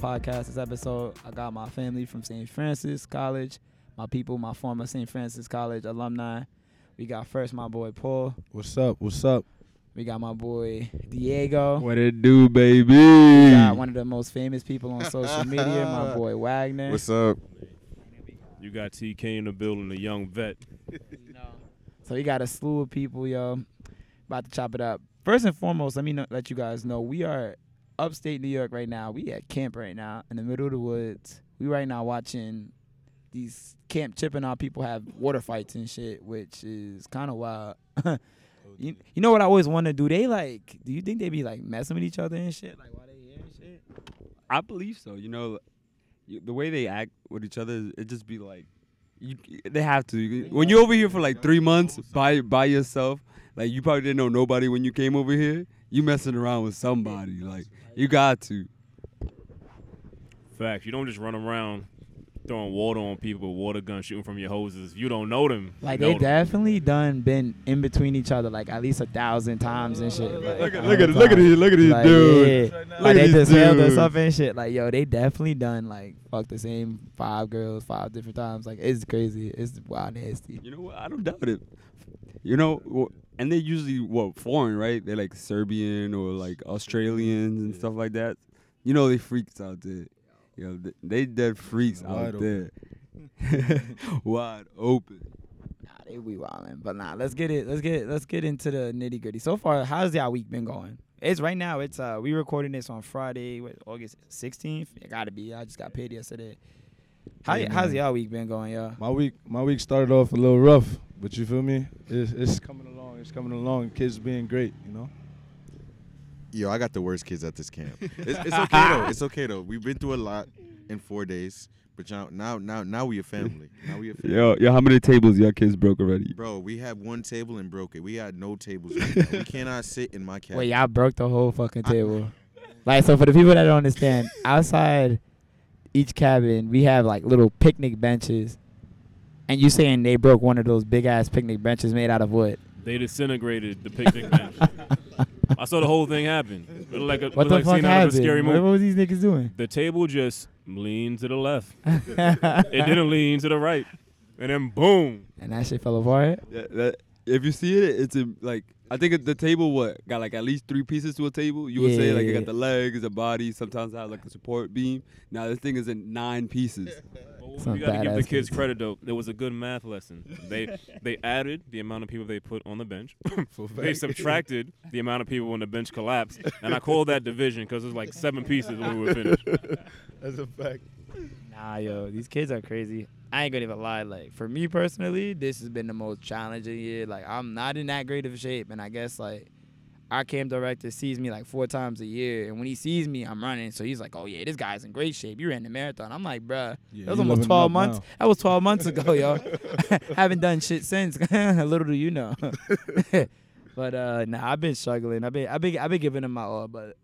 podcast this episode. I got my family from St. Francis College, my people, my former St. Francis College alumni. We got first my boy Paul. What's up? What's up? We got my boy Diego. What it do, baby? We got one of the most famous people on social media, my boy Wagner. What's up? You got TK in the building, the young vet. So we got a slew of people, yo. About to chop it up. First and foremost, let me know, let you guys know we are upstate New York right now. We at camp right now in the middle of the woods. We right now watching these camp chipping out people have water fights and shit, which is kind of wild. you, you know what I always want to do? They like, do you think they be like messing with each other and shit? Like while they here and shit? I believe so. You know, the way they act with each other, it just be like, you, they have to. When you're over here for like three months by by yourself, like you probably didn't know nobody when you came over here. You messing around with somebody, like you got to. Facts. You don't just run around throwing water on people with water guns shooting from your hoses. You don't know them. Like You they them. definitely done been in between each other like at least a thousand times and shit. Like, Look at all look at look at these look at these Like, dudes. yeah. Look Like at they these just held us up and shit. Like yo, they definitely done like fuck the same five girls five different times. Like it's crazy. It's wild nasty. You know what? I don't doubt it. You know, wh- and they usually what foreign, right? They're like Serbian or like Australians and stuff like that. You know, they freaks out there. You know, th- they dead freaks Wide out there. Wide open. Nah, they be wildin'. But nah, let's get it. Let's get let's get into the nitty gritty. So far, how's y'all week been going? It's right now. It's uh we recording this on Friday, what, August sixteenth. It gotta be. I just got paid yesterday. How Yeah, how's man. y'all week been going, y'all? My week, my week started off a little rough, but you feel me? It's, it's coming along. It's coming along. Kids being great, you know. Yo, I got the worst kids at this camp. It's, it's okay though. It's okay though. We've been through a lot in four days, but now, now, now, now we a family. Now we a family. Yo, yo, how many tables your kids broke already? Bro, we had one table and broke it. We had no tables. Right now. We cannot sit in my cabin. Wait, y'all broke the whole fucking table. like, so for the people that don't understand, outside each cabin, we have like little picnic benches. And you saying they broke one of those big ass picnic benches made out of wood? They disintegrated the picnic bench. I saw the whole thing happen. It like a, What the like a fuck out of a happened? scary What, movie. what was these niggas doing? The table just leaned to the left. It didn't lean to the right. And then boom. and that shit fell apart. Yeah, that, if you see it, it's a, like I think the table what got like at least three pieces to a table. You would say like it got the legs, the body. Sometimes it has like a support beam. Now this thing is in nine pieces. But Some we gotta give the kids kids. credit though. There was a good math lesson. They they added the amount of people they put on the bench. they subtracted the amount of people when the bench collapsed, and I called that division because it was like seven pieces when we were finished. That's a fact. Nah, yo, these kids are crazy. I ain't gonna even lie. Like for me personally, this has been the most challenging year. Like I'm not in that great of shape, and I guess like our camp director sees me like four times a year, and when he sees me, I'm running. So he's like, "Oh yeah, this guy's in great shape. You ran the marathon." I'm like, "Bruh, Yeah, that was almost 12 months. now. That was 12 months ago, yo. Haven't done shit since. Little do you know. but uh, nah, I've been struggling. I've been, I've been, I've been giving them my all, but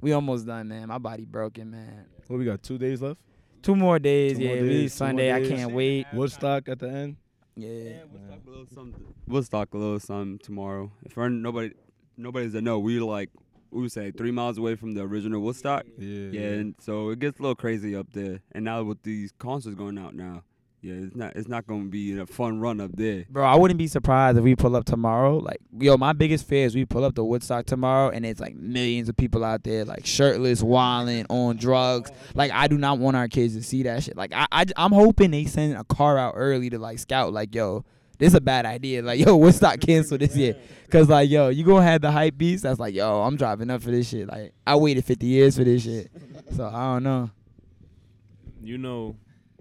we almost done, man. My body broken, man. What we got? Two days left. Two more days, Two yeah. more Really days, two Sunday. I can't wait. Woodstock at the end. Yeah. Woodstock a little something. Woodstock a little something tomorrow. If we're nobody, nobody's that know, we like we would say three miles away from the original Woodstock. Yeah. Yeah, and so it gets a little crazy up there. And now with these concerts going out now, yeah, it's not it's not gonna be a fun run up there. Bro, I wouldn't be surprised if we pull up tomorrow. Like, yo, my biggest fear is we pull up to Woodstock tomorrow and it's like millions of people out there, like shirtless, wilding, on drugs. Like, I do not want our kids to see that shit. Like, I, I, I'm hoping they send a car out early to like scout, like, yo, this is a bad idea. Like, yo, Woodstock cancel this year. Cause like, yo, you gonna have the hype beast that's like, yo, I'm driving up for this shit. Like, I waited 50 years for this shit. So I don't know. You know,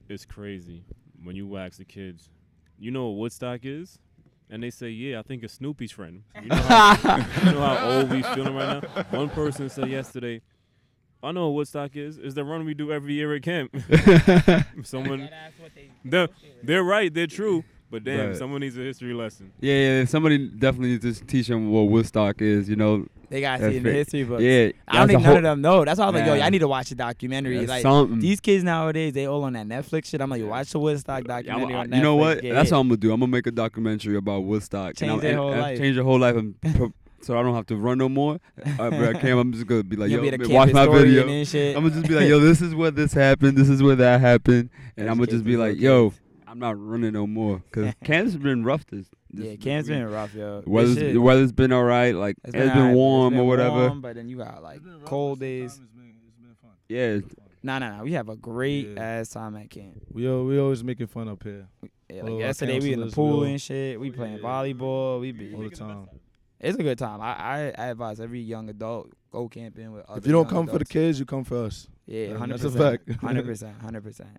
it's crazy when you wax the kids. You know what Woodstock is? And they say, yeah, I think it's Snoopy's friend. You know how, you know how old we feeling right now? One person said yesterday, I know what Woodstock is. It's the run we do every year at camp. Someone, they're, they're right. They're true. But damn, Right. someone needs a history lesson. Yeah, yeah. Somebody definitely needs to teach them what Woodstock is. You know. They gotta see in the history books. Yeah. I don't think a none of them know. That's why I was like, yo, I need to watch the documentary. That's like something. these kids nowadays, they all on that Netflix shit. I'm like, yo, watch the Woodstock Yeah, I'm- documentary I- on Netflix. you know what? Get That's hit. what I'm gonna do. I'm gonna make a documentary about Woodstock. Change and their whole and life. Change their whole life and pro- so I don't have to run no more. Uh, but Cam, I'm just gonna be like, You'll yo, be man, watch my video. I'm gonna just be like, yo, this is where this happened. This is where that happened, and I'm gonna just be like, yo, I'm not running no more because Cam's been rough this. this yeah, Cam's week. been rough, yo. This Weather's, shit- the weather's been all right. Like it's it's been, alright, but warm it's or been whatever. warm, but then you got like cold days. Yeah, Nah, nah, nah. We have a great Yeah. ass time at camp. We al- we always making fun up here Yeah, like our yesterday we in the pool we'll- and shit. We playing volleyball. We be all the time. it's a good time. I, I I advise every young adult go camping with. Other If you don't young come for the kids, you come for us. yeah, Yeah, hundred that's a percent, fact. hundred percent, hundred percent.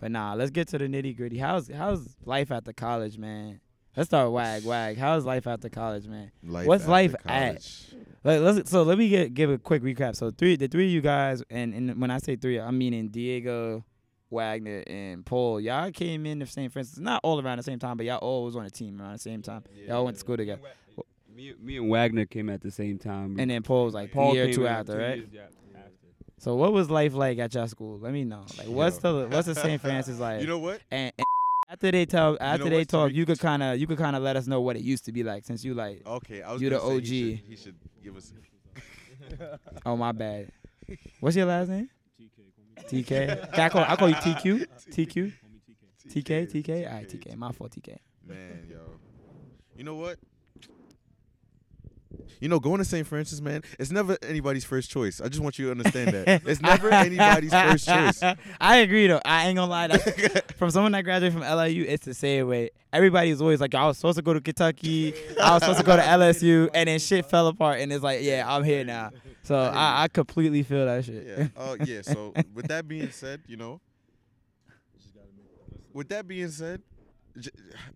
But nah, let's get to the nitty gritty. How's how's life after college, man? Let's start wag wag. How's life after college, man? Life What's after life at? college. Let, let's so let me get give a quick recap. So three, the three of you guys, and, and when I say three, I'm meaning Diego, Wagner, and Paul. Y'all came in the same, for instance, not all around the same time, but y'all all was on a team around the same time. Yeah. y'all went to school together, me, me and Wagner came at the same time. and then Paul was like Paul year or two after, two right? years, yeah, after. So what was life like at your school? Let me know. Like what's the what's the St. Francis like? You know what? and, and after they tell after know they talk, you could kind of you could kind of let us know what it used to be like since you like. Okay, I was You the gonna He OG. should, he should give us. Oh my bad. What's your last name? TK. Can I call I call you TQ. TQ. TK. TK. All right, TK. My fault, TK. Man, yo. You know what? You know, going to St. Francis, man, it's never anybody's first choice. I just want you to understand that. It's never anybody's first choice. I agree though. I ain't gonna lie. That, from someone that graduated from LIU, it's the same way. Everybody's always like, I was supposed to go to Kentucky. I was supposed to go to LSU, and then shit fell apart, and it's like, yeah, I'm here now. So I, I completely feel that shit. Yeah. Uh, yeah. So with that being said, you know, with that being said, j-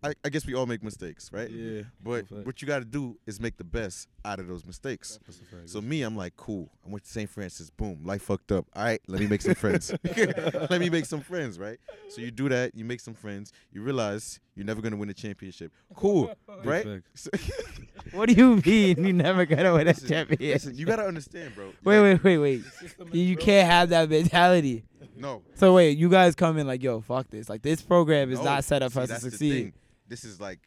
I, I guess we all make mistakes, right? Yeah. But what you got to do is make the best out of those mistakes. So me, I'm like, cool. I went to St. Francis. Boom, life fucked up. All right, let me make some friends. let me make some friends, right? So you do that. You make some friends. You realize you're never gonna win a championship. Cool, right? What do you mean you never gonna win a listen, championship? listen, you gotta understand, bro. Wait, Like, wait, wait, wait. You can't have that mentality. No, So wait, you guys come in like, yo, fuck this. Like this program is no. not set up for See, us to succeed. thing. This is like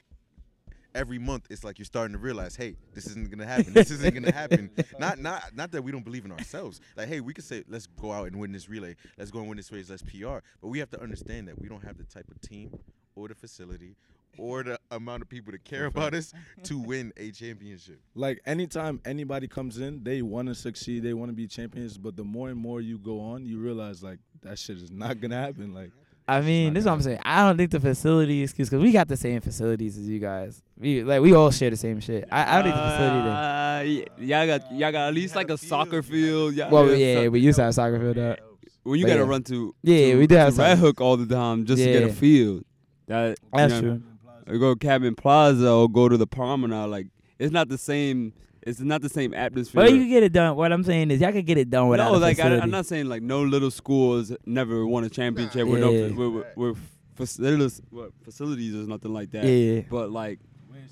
every month. It's like you're starting to realize, hey, this isn't gonna happen. This isn't gonna happen. Not, not, not that we don't believe in ourselves. Like, hey, we could say, let's go out and win this relay. Let's go and win this race. Let's PR. But we have to understand that we don't have the type of team or the facility or the amount of people that care about us to win a championship. Like anytime anybody comes in, they want to succeed, they want to be champions. But the more and more you go on, you realize like that shit is not gonna happen. Like I mean, this is what I'm saying. I don't think the facility excuse because we got the same facilities as you guys. We like we all share the same shit. I, I don't think the facility. There. Uh, y- y'all got y'all got at least like a soccer field. Yeah, Well, yeah, we used to have soccer field up. Well, you But gotta yeah. run to Yeah, to- we did have Red soccer. Hook all the time just to get a field. That you That's know, true. Or go to Cadman Plaza or go to the Promenade. Like it's not the same. It's not the same atmosphere. But you can get it done. What I'm saying is, y'all can get it done without no, a like I, I'm not saying like no little schools never won a championship with Yeah. no with, with, with facilities, what, facilities or nothing like that. Yeah. But like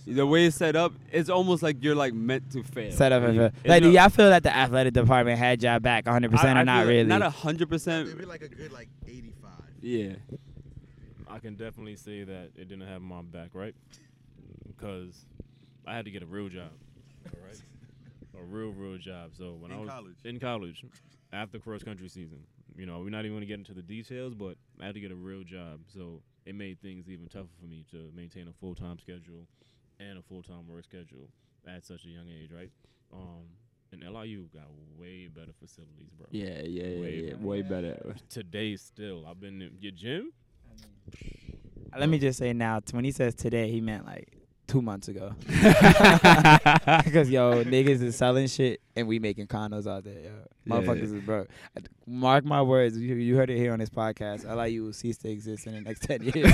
the way it's set up, it's almost like you're like meant to fail. Set up Like, and it's like, do y'all feel that the athletic department had y'all back 100 percent I- I or not feel really? Not hundred percent. Maybe like a good like 85. Yeah. I can definitely say that it didn't have my back, right? Because I had to get a real job, all right? a real, real job. So when I was college? in college, after cross country season, you know, we're not even going to get into the details, but I had to get a real job. So it made things even tougher for me to maintain a full time schedule and a full time work schedule at such a young age, right? Um, and LIU got way better facilities, bro. Yeah, yeah, yeah, Way yeah. better. Way better. Today, still, I've been in your gym. Let me just say now, when he says today, he meant like two months ago. Because yo, niggas is selling shit and we making condos out there. Yo, motherfuckers is broke. Mark my words. You, you heard it here on this podcast. LIU will cease to exist in the next ten years.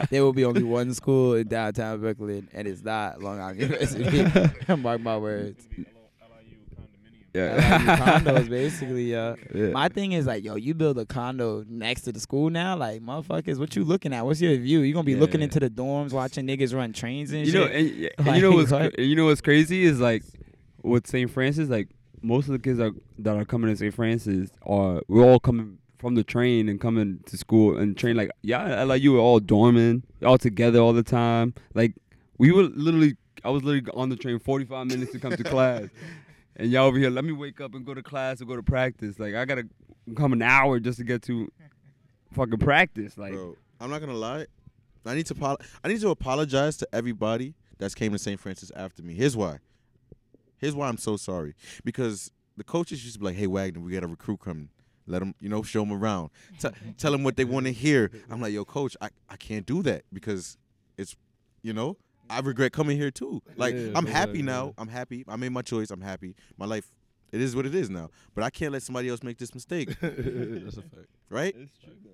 there will be only one school in downtown Brooklyn, and it's not Long Island University. Mark my words. Yeah. Condos, basically, yo. Yeah. My thing is like, yo, you build a condo next to the school now, like, motherfuckers, what you looking at? What's your view? You gonna be looking into the dorms, watching niggas run trains and you know, shit. and, y- and Like, you know what's what? you know what's crazy is like with St. Francis, like most of the kids are, that are coming to St. Francis are we're all coming from the train and coming to school and train like yeah, like you were all dorming all together all the time. Like we were literally I was literally on the train 45 minutes to come to class, and y'all over here. Let me wake up and go to class or go to practice. Like I gotta come an hour just to get to fucking practice. Like Bro, I'm not gonna lie. I need to pol- I need to apologize to everybody that's came to St. Francis after me. Here's why. Here's why I'm so sorry. Because the coaches used to be like, "Hey Wagner, we got a recruit coming. Let them, you know, show them around. T- tell them what they want to hear." I'm like, "Yo, coach, I, I can't do that because it's, you know, I regret coming here too. Like, Yeah, I'm yeah, happy yeah. now. I'm happy. I made my choice. I'm happy. My life, it is what it is now. But I can't let somebody else make this mistake, That's a fact. right? it's true though.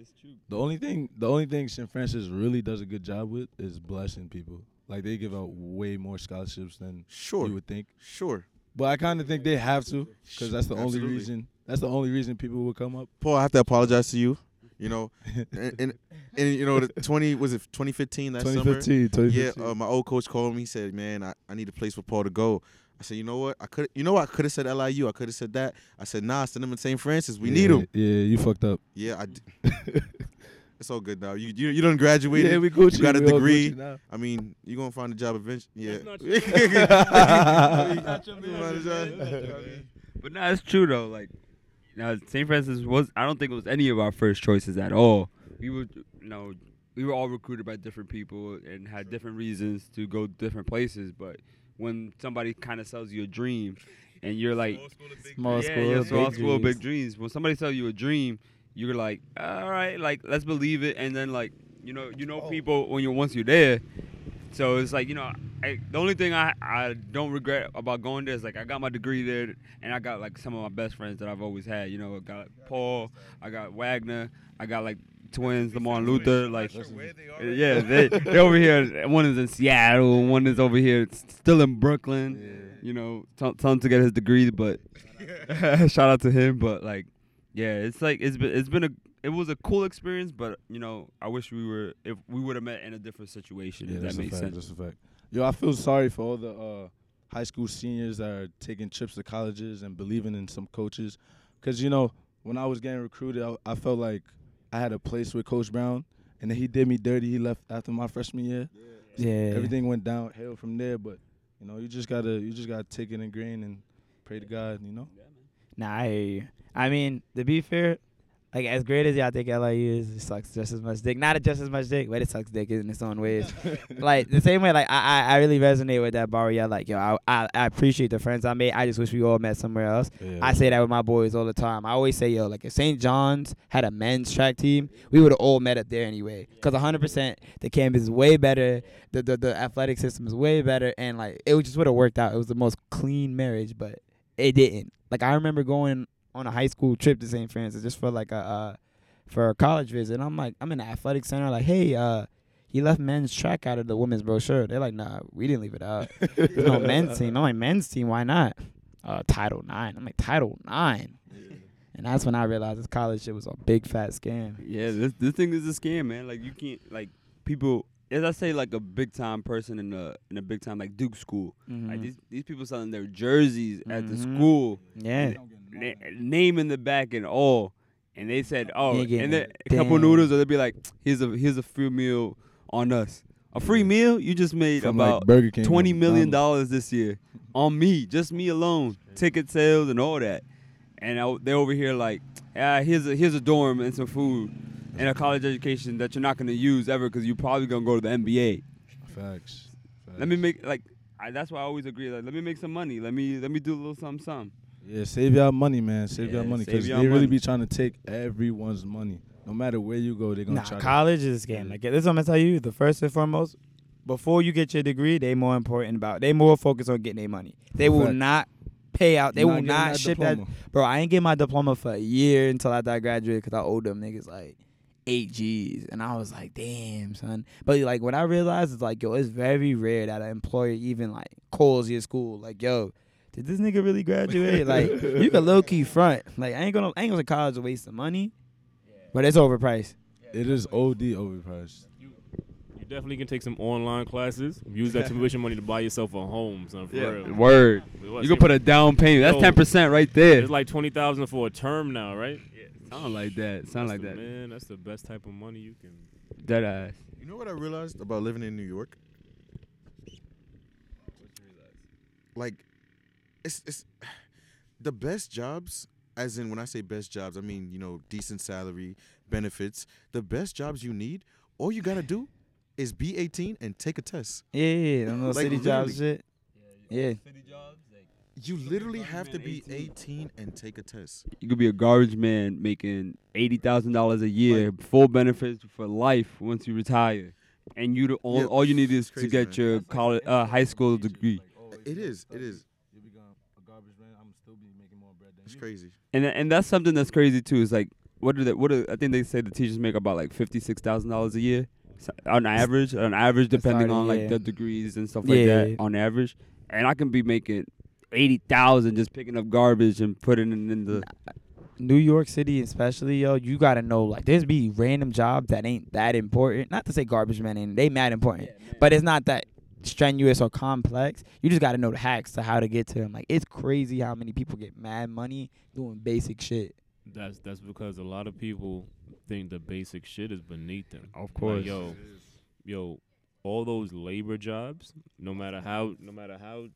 It's true. The only thing, the only thing St. Francis really does a good job with is blessing people. Like they give out way more scholarships than Sure, you would think. sure. But I kind of think they have to, because that's the only Absolutely. reason. That's the only reason people will come up. Paul, I have to apologize to you. You know, and, and and you know, the twenty was it 2015 that summer? 2015, 2015. Yeah, uh, my old coach called me. He said, "Man, I, I need a place for Paul to go." I said, "You know what? I could, you know, what? I could have said LIU. I could have said that. I said, Nah, send him in St. Francis. We yeah, need him. Yeah, you fucked up. Yeah, I. D- it's all good now. You you you done graduated. yeah, we Gucci. you got a we degree. Gucci. I mean, you gonna find a job eventually. Yeah. That's not your You find a job. But no, it's true though. Like, you know, St. Francis was. I don't think it was any of our first choices at all. We were, you know, we were all recruited by different people and had different reasons to go different places. But when somebody kind of sells you a dream, and you're like, Small yeah, school, yeah, small big school, dreams. big dreams. When somebody sells you a dream, you're like, all right, like let's believe it, and then like, you know, you know people when you're once you're there. So it's like you know, I, the only thing I, I don't regret about going there is like I got my degree there, and I got like some of my best friends that I've always had. You know, I got Paul, I got Wagner, I got like twins, Lamar and Luther. Like, yeah, they they over here. One is in Seattle, one is over here still in Brooklyn. You know, tell, tell him to get his degree, but shout out to him. But like, yeah, it's like it's been it's been a it was a cool experience, but you know, I wish we were if we would have met in a different situation. Yeah, if that's that a makes fact. sense. That's a fact. Yo, I feel sorry for all the uh, high school seniors that are taking trips to colleges and believing in some coaches, because you know when I was getting recruited, I, I felt like I had a place with Coach Brown, and then he did me dirty. He left after my freshman year. Yeah. Everything went downhill from there, but you know you just gotta you just gotta take it in grain and pray to God. You know. Nah, I hear you. I mean, to be fair, like as great as y'all think LIU is, it sucks just as much dick. Not just as much dick, but it sucks dick in its own ways. like the same way, like I, I, I really resonate with that bar. Yeah, like yo, I, I, I appreciate the friends I made. I just wish we all met somewhere else. I say that with my boys all the time. I always say, yo, like if St. John's had a men's track team, we would have all met up there anyway. Cause 100% the campus is way better. The, the the athletic system is way better, and like it just would have worked out. It was the most clean marriage, but it didn't. Like I remember going on a high school trip to St. Francis just for like a uh, for a college visit. I'm like, I'm in the athletic center, like, hey, uh. He left men's track out of the women's brochure. They're like, nah, we didn't leave it out. There's no men's team. I'm like, men's team, why not? Uh, Title Nine. I'm like, Title Nine. And that's when I realized this college shit was a big fat scam. Yeah, this this thing is a scam, man. Like you can't like people. As I say, like a big time person in a in a big time like Duke school. Like Mhm. these these people selling their jerseys at the Mhm. school, Yeah. Na- name in the back and all. And they said, oh, and then a couple damn- noodles, or they'd be like, here's a here's a free meal on us. A free meal you just made From about Burger King, twenty million dollars this year on me, just me alone, ticket sales and all that. And I, they're over here like, ah, here's a here's a dorm and some food and a college education that you're not gonna use ever because you're probably gonna go to the NBA. Facts. Let me make like, I, that's why I always agree. Like, let me make some money. Let me let me do a little something, something. Yeah, save y'all money, man. Save y'all money because they y'all really be trying to take everyone's money. No matter where you go, they're gonna Nah, try. college is a scam. Like this, is what I'm gonna tell you. The first and foremost, before you get your degree, they more important about. They more focused on getting their money. They will not pay out. They You're will not that ship diploma. that. Bro, I ain't get my diploma for a year until after I graduated because I owed them niggas like eight G's, and I was like, damn, son. But like when I realized, it's like, yo, it's very rare that an employer even like calls your school, like, yo. Did this nigga really graduate? like, you can low key front. Like, I ain't gonna, I ain't gonna college to waste of money, but it's overpriced. It is OD overpriced. You definitely can take some online classes. Use that tuition money to buy yourself a home, son. For real. word. What, You can put a down payment. That's ten percent right there. It's like twenty thousand for a term now, right? Yeah. Sound like that. Sound like That's that. Man, that's the best type of money you can. Dead ass. You know what I realized about living in New York? like it's it's the best jobs as in when I say best jobs, I mean, you know, decent salary, benefits. The best jobs you need, all you gotta do is be 18 and take a test. Yeah, yeah, yeah. Them Like, city jobs shit. Yeah. City jobs. You literally have to be 18 and take a test. You could be a garbage man making eighty thousand dollars a year, full benefits for life once you retire, and you all, Yeah, all you need is crazy, to get man. your college, uh, high school degree. It is, it is. You become a garbage man. I'm still be making more bread than It's you. crazy. And and that's something that's crazy too. Is like what do they, what do, I think they say the teachers make about like fifty six thousand dollars a year So- on average. On average, depending starting, on like yeah. the degrees and stuff like Yeah, that. yeah. On average, and I can be making eighty thousand just picking up garbage and putting it in the. New York City, especially, yo, you gotta know like there's be random jobs that ain't that important. Not to say garbage men ain't they mad important, but it's not that strenuous or complex. You just gotta know the hacks to how to get to them. Like it's crazy how many people get mad money doing basic shit. That's that's because a lot of people think the basic shit is beneath them. Of Like, course. yo, yo, all those labor jobs, no matter how no matter how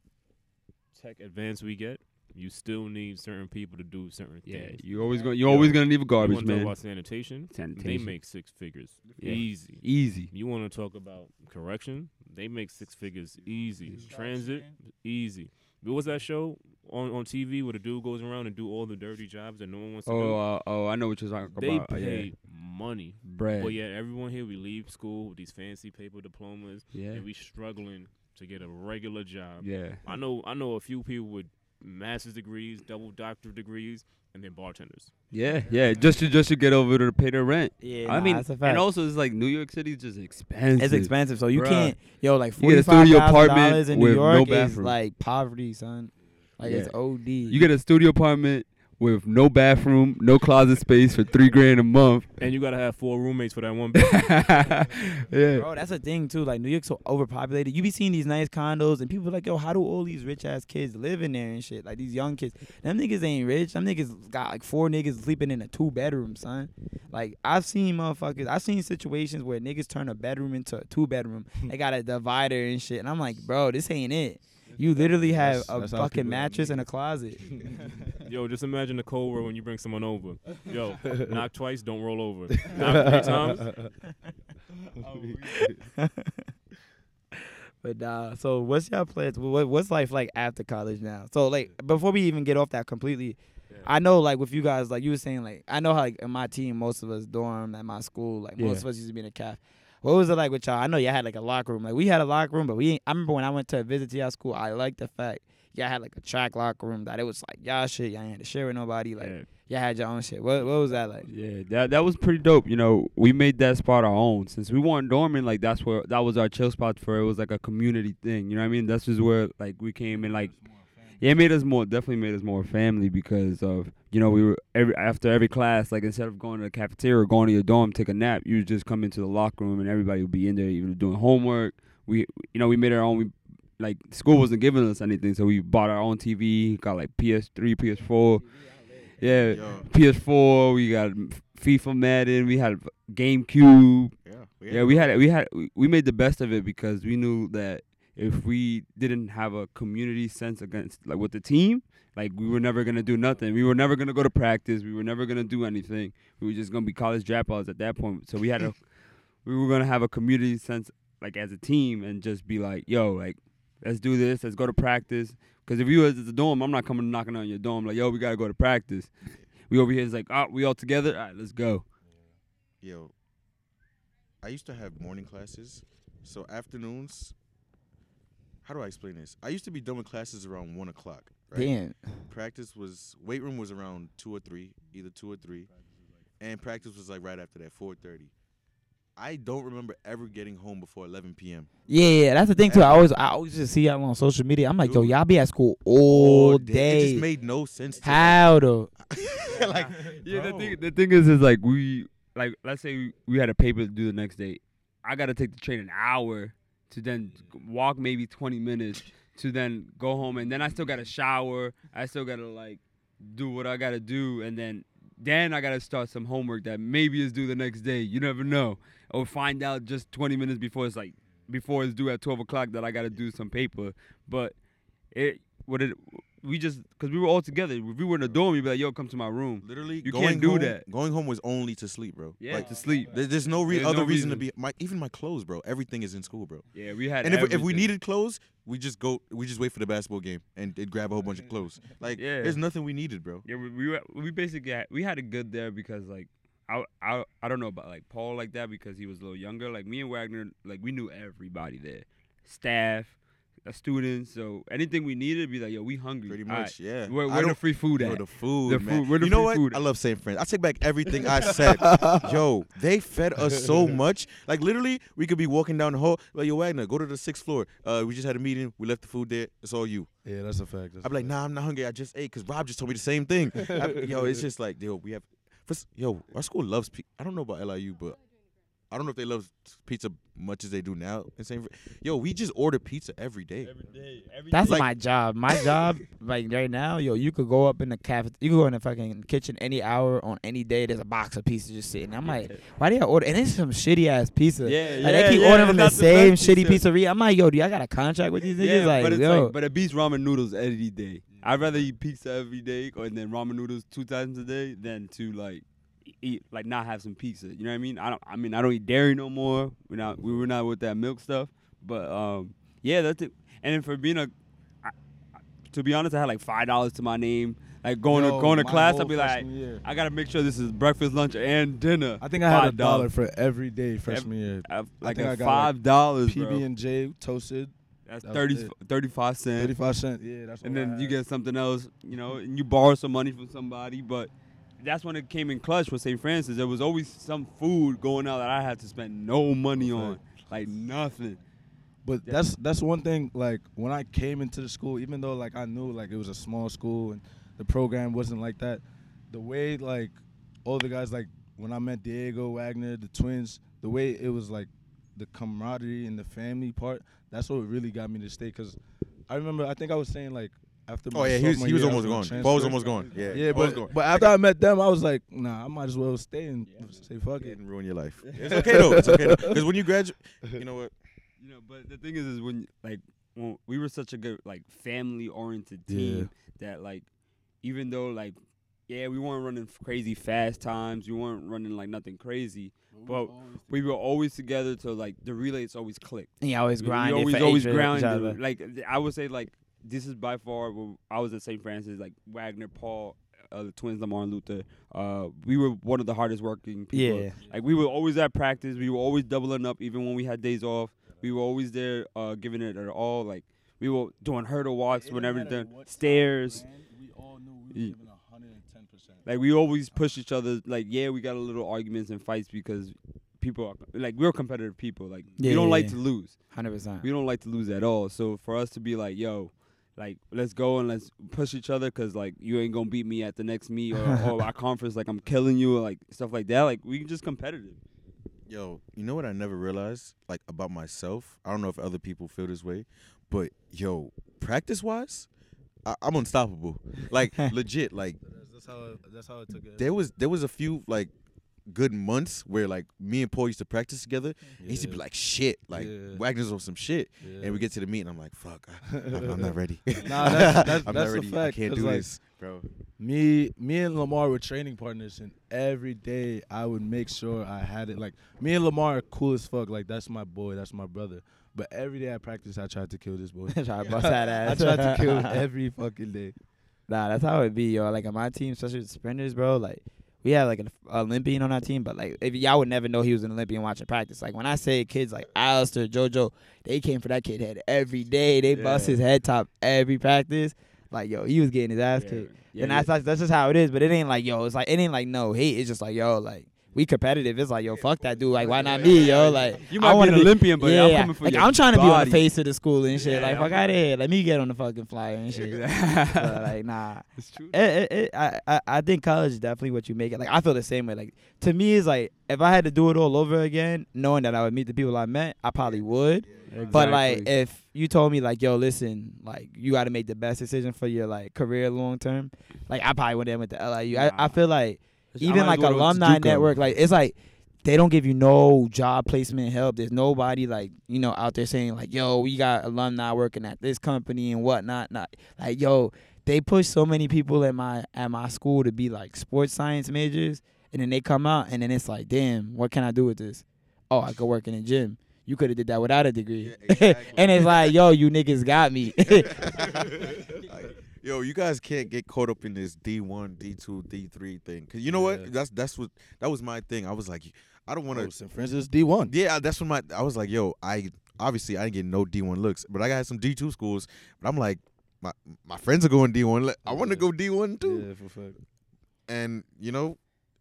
tech advanced we get, you still need certain people to do certain Yeah, things. you always gonna you always gonna need a you garbage want to talk about sanitation? sanitation, They make six figures Yeah. easy. Easy. You want to talk about correction? They make six figures easy. Transit easy. But what's that show on on TV where the dude goes around and do all the dirty jobs that no one wants to do? Oh, uh, oh, I know what you're talking They about. Uh, pay yeah. money. bread. But yeah, everyone here we leave school with these fancy paper diplomas yeah, and we struggling to get a regular job. yeah. I know I know a few people with master's degrees, double doctorate degrees, and then bartenders. Yeah, yeah, just to just to get over to pay the rent. Yeah, I mean, that's a fact. and also it's like New York City is just expensive. it's expensive, so you Bruh. can't. Yo, like You forty get a studio apartment dollars in New with no York is like poverty, son. Like it's OD. You get a studio apartment with no bathroom, no closet space for three grand a month. And you gotta have four roommates for that one bed. yeah, Bro, that's a thing too. Like New York's so overpopulated. You be seeing these nice condos, and people be like, "Yo, how do all these rich ass kids live in there and shit?" Like these young kids, them niggas ain't rich. Them niggas got like four niggas sleeping in a two bedroom, son. Like I've seen motherfuckers. I've seen situations where niggas turn a bedroom into a two bedroom. Hmm. they got a divider and shit, and I'm like, bro, this ain't it. You literally have That's- a that's how fucking people mattress made. and a closet. Yo, just imagine the cold world when you bring someone over. Yo, knock twice, don't roll over. Knock three times. But uh, so what's your plans? What, what's life like after college now? So like before we even get off that completely, I know like with you guys, like you were saying, like I know how like in my team, most of us dorm at my school, like most Yeah. of us used to be in a calf. What was it like with y'all? I know y'all had like a locker room. Like we had a locker room, but we I remember when I went to visit to y'all school, I liked the fact y'all had like a track locker room that it was like y'all shit, y'all ain't had to share with nobody. Like yeah, y'all had your own shit. What what was that like? yeah. That that was pretty dope. You know, we made that spot our own since we weren't dorming. Like that's where that was our chill spot for. It was like a community thing. You know what I mean? That's just where like we came and like Yeah, it made us more definitely made us more family because of you know we were every after every class like instead of going to the cafeteria or going to your dorm take a nap you would just come into the locker room and everybody would be in there even doing homework. We you know we made our own we like school wasn't giving us anything so we bought our own TV got like PS3 PS4 yeah Yo, PS4 we got FIFA Madden we had GameCube. Yeah, yeah, we had we had we- we made the best of it because we knew that if we didn't have a community sense against like with the team, like we were never gonna do nothing. We were never gonna go to practice. We were never gonna do anything. We were just gonna be college dropouts at that point. So we had a we were gonna have a community sense like as a team and just be like, yo, like let's do this. Let's go to practice. Because if you was at the dorm, I'm not coming knocking on your dorm like, yo, we gotta go to practice. We over here is like, oh, we all together. All right, let's go. Yo, I used to have morning classes, so afternoons. How do I explain this? I used to be done with classes around one o'clock. Right? Damn. Practice was weight room was around two or three, either two or three, and practice was like right after that, four thirty. I don't remember ever getting home before eleven p.m. Yeah, yeah, that's the thing too. I always, I always just see y'all on social media. I'm like, yo, y'all be at school all It day. just made no sense. To How though? like, Yeah, the thing the thing is is like we like let's say we, we had a paper to do the next day. I gotta take the train an hour to then walk maybe twenty minutes to then go home and then I still gotta shower. I still gotta like do what I gotta do and then then I gotta start some homework that maybe is due the next day. You never know. Or find out just twenty minutes before it's like before it's due at twelve o'clock that I gotta do some paper. But it what it we just because we were all together. If we were in a dorm, you'd be like, "Yo, come to my room." Literally, You can't do home, that. Going home was only to sleep, bro. Yeah, like to sleep. there- there's no re- There's other no reason, to be. My even my clothes, bro. Everything is in school, bro. Yeah, we had. And if, if we needed clothes, we just go. We just wait for the basketball game and grab a whole bunch of clothes. Like, Yeah. there's nothing we needed, bro. Yeah, we we, were, we basically had, we had a good there because like I, I I don't know about like Paul like that because he was a little younger. Like me and Wagner, like we knew everybody there, staff, uh, students. So anything we needed, be like, yo, we hungry. Pretty much, right, yeah. Where, I where the free food Yo, at? the food, The man. food- where the you know free what? food I love St. Friends. I take back everything I said. Yo, they fed us so much. Like literally, we could be walking down the hall. Like, yo, Wagner, go to the sixth floor. Uh, we just had a meeting. We left the food there. It's all you. Yeah, that's a fact. That's I'm a like, fact. nah, I'm not hungry. I just ate because Rob just told me the same thing. I- yo, it's just like, yo, we have, first, yo, our school loves. Pe- I don't know about LIU, but I don't know if they love pizza much as they do now. in St. Fr- Yo, we just order pizza every day. Every day, every That's Like- my job. My job, like right now, yo, you could go up in the cafe, you could go in the fucking kitchen any hour on any day. There's a box of pizza just sitting. I'm like, why do y'all order? And it's some shitty ass pizza. Yeah, Like, yeah, they keep yeah, ordering it's from the not same best shitty pizza. pizzeria. I'm like, yo, do y'all got a contract with these niggas? Yeah, like, but it's yo, like, but it beats ramen noodles any day. I'd rather eat pizza every day or and then ramen noodles two times a day than to like eat like not have some pizza. You know what I mean? I don't. I mean, I don't eat dairy no more. We're not. We were not with that milk stuff. But um, yeah, that's it. And then for being a, I, I- to be honest, I had like five dollars to my name. Like going Yo, to going to class, I'd be like, year. I gotta make sure this is breakfast, lunch, and dinner. I think I had a dollar for every day freshman year. I- like I five dollars, PB and J toasted, That's that 30, 35 cents. thirty five cent. Yeah, that's. and then you get something else, you know, and you borrow some money from somebody. But that's when it came in clutch with St. Francis. There was always some food going out that I had to spend no money on, like nothing. But Yeah. that's that's one thing. Like when I came into the school, even though like I knew like it was a small school and the program wasn't like that, the way like all the guys like when I met Diego Wagner, the twins, the way it was like the camaraderie and the family part. That's what really got me to stay. Cause I remember I think I was saying like after. Oh yeah, he was sophomore he was year, I almost gonna gone. transfer. Paul was almost gone. Yeah, Yeah, Paul was but gone. but after I met them, I was like, nah, I might as well stay and say fuck it. didn't ruin your life. It's okay though. It's okay though. Because when you graduate, you know what? You know, but the thing is, is when like when we were such a good like family oriented Yeah. team that like even though like yeah we weren't running crazy fast times, we weren't running like nothing crazy, but we were always together to like the relays always clicked. and you always We- grind. We always for always each other- each other. Like th- I would say, like this is by far. When I was at St. Francis, like Wagner, Paul, uh, the twins, Lamar and Luther. Uh, we were one of the hardest working people. Yeah. Like we were always at practice. We were always doubling up, even when we had days off. We were always there, uh, giving it our all. Like we were doing hurdle walks whenever done stairs. We all knew we were giving hundred and ten percent. Like we always push each other. Like yeah, we got a little arguments and fights because people are like we're competitive people. Like we don't yeah, like yeah. to lose. Hundred percent. We don't like to lose at all. So for us to be like, yo, like let's go and let's push each other because like you ain't gonna beat me at the next meet or, or our conference. Like I'm killing you or like stuff like that. Like we just competitive. Yo, you know what I never realized like about myself? I don't know if other people feel this way, but yo, practice wise, I- I'm unstoppable. Like legit. Like That's how that's how it took it. there was there was a few like good months where like me and Paul used to practice together. He used to be like shit, like Yeah. Wagner's on some shit, Yeah. and we get to the meet and I'm like, fuck, I, I'm, I'm not ready. Nah, that's- that's- I'm that's not a ready. I can't do like, this, bro. me me and Lamar were training partners and every day I would make sure I had it like me and Lamar are cool as fuck like that's my boy that's my brother but every day I practice I tried to kill this boy Try to bust that ass. I ass. tried to kill him every fucking day Nah, that's how it be, yo. Like on my team, especially with sprinters, bro. Like we had like an Olympian on our team, but like if y'all would never know he was an Olympian watching practice. Like when I say kids like Alistair, JoJo, they came for that kid head every day. They bust his head top every practice. Like yo, he was getting his ass kicked. and that's, that's that's just how it is. But it ain't like yo, it's like it ain't like no hate. It's just like yo, like we competitive. It's like yo, fuck that dude. Like why not me, yo? Like You I might be wanna an Olympian, but yeah, I'm coming for like I'm trying to be on the face of the school and shit. Yeah, like fuck out of here. Let me get on the fucking flyer and shit. But, like nah. It's true. It, it, it, I, I I think college is definitely what you make it. Like I feel the same way. Like to me, it's like if I had to do it all over again, knowing that I would meet the people I met, I probably would. But like if you told me like, yo, listen, like you got to make the best decision for your like career long term, like I probably went in with the LIU. I, I feel like I even like as well go to alumni um, network, like it's like they don't give you no job placement help. There's nobody like you know out there saying like, "Yo, we got alumni working at this company and whatnot." Not like, yo, they push so many people at my at my school to be like sports science majors, and then they come out and then it's like, "Damn, what can I do with this?" Oh, I could work in a gym. You could have did that without a degree. Yeah, exactly. and it's like, yo, you niggas got me. Like, Yo, you guys can't get caught up in this D one, D two, D three thing. Cause you know Yeah. what? That's that's what that was my thing. I was like, I don't want Oh, to. St. Francis D one. Yeah, that's what my. I was like, yo, I obviously I didn't get no D one looks, but I got some D two schools. But I'm like, my my friends are going D one. I want to Yeah. go D one too. Yeah, for fact. And you know,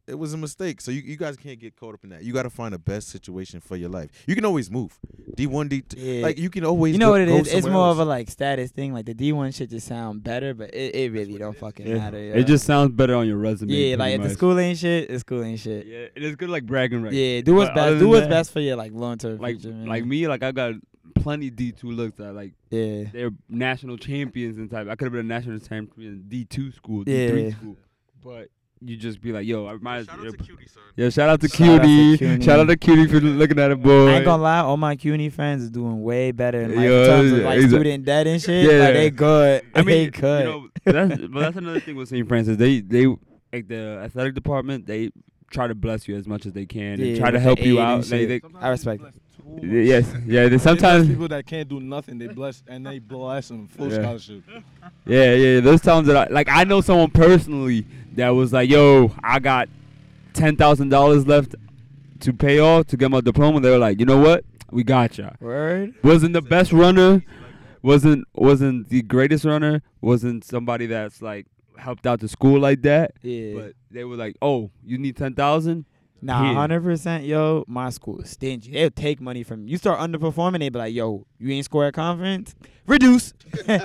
it was a mistake. So you, you guys can't get caught up in that. You got to find the best situation for your life. You can always move. D one, D two. Yeah. Like you can always. You know go- what it is? It's somewhere more of a like status thing. Like the D one should just sound better, but it, it really don't fucking Yeah. matter. It just sounds better on your resume. yeah, pretty like if the school ain't shit, the school ain't shit. Yeah, it is good like bragging rights. Yeah, do what's best. Do what's that- best for your like long term Like future. Man. like me, like I got plenty D two looks that like Yeah, they're national champions and type. I could have been a national champion in D two school, D three Yeah. school, but you just be like, yo, I might. Shout out to Cutie, son. Yeah, shout out to Shout out to Cutie. Cutie. Shout out to Cutie for looking at a boy. I ain't gonna lie. All my CUNY friends is doing way better in, like, Yeah, in terms of like exa- student debt and shit. Yeah. Like they good. I mean, they you good. know, that's, but that's another thing with St. Francis. They they like the athletic department. They try to bless you as much as they can and try to with help you aid and out. They, they, shit. I respect it. Yes, yeah. They They sometimes people that can't do nothing, they bless and they bless them full Yeah. scholarship. Yeah, yeah. Those times that I like, I know someone personally that was like, "Yo, I got ten thousand dollars left to pay off to get my diploma." They were like, "You know what? We got ya." Word. Wasn't the best runner, wasn't wasn't the greatest runner, wasn't somebody that's like helped out the school like that. Yeah. But they were like, "Oh, you need ten thousand? Nah, hundred percent, yo. My school is stingy. They'll take money from you. You start underperforming, they be like, yo, you ain't score at conference, reduce. they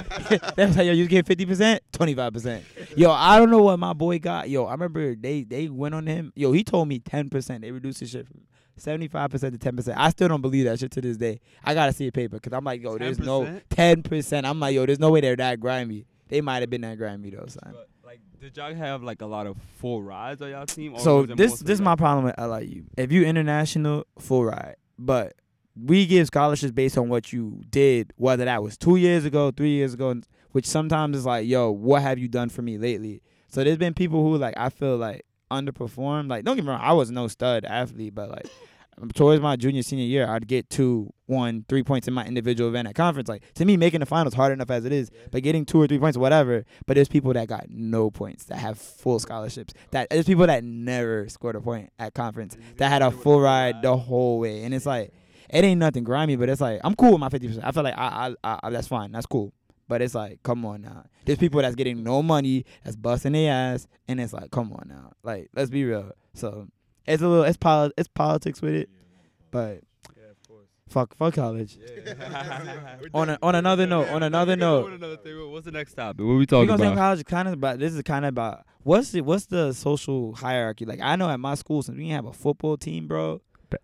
was like, yo, you get fifty percent, twenty five percent. Yo, I don't know what my boy got. Yo, I remember they they went on him. Yo, he told me ten percent. They reduced his shit from seventy five percent to ten percent. I still don't believe that shit to this day. I gotta see a paper because I'm like, yo, there's no 10%? ten percent. I'm like, yo, there's no way they're that grimy. They might have been that grimy though, son. But, like, did y'all have like a lot of full rides on y'all team? or So this this is my problem with LIU. If you international, full ride, but we give scholarships based on what you did, whether that was two years ago, three years ago, which sometimes is like, yo, what have you done for me lately? So there's been people who like I feel like underperformed. Like don't get me wrong, I was no stud athlete, but like towards my junior senior year, I'd get two, one, three points in my individual event at conference. Like to me, making the finals hard enough as it is, but getting two or three points, whatever. But there's people that got no points that have full scholarships. That there's people that never scored a point at conference that had a full ride the whole way, and it's like it ain't nothing grimy, but it's like I'm cool with my fifty percent. I feel like I, I, I, that's fine, that's cool. But it's like, come on now. There's people that's getting no money, that's busting their ass, and it's like, come on now. Like, let's be real. So it's a little, it's poli- it's politics with it, but fuck, fuck college. on a, on another note, on another note, What's the next topic? What are we we talking gonna say about? college kind of about this is kind of about what's the what's the social hierarchy like i know at my school since we didn't have a football team bro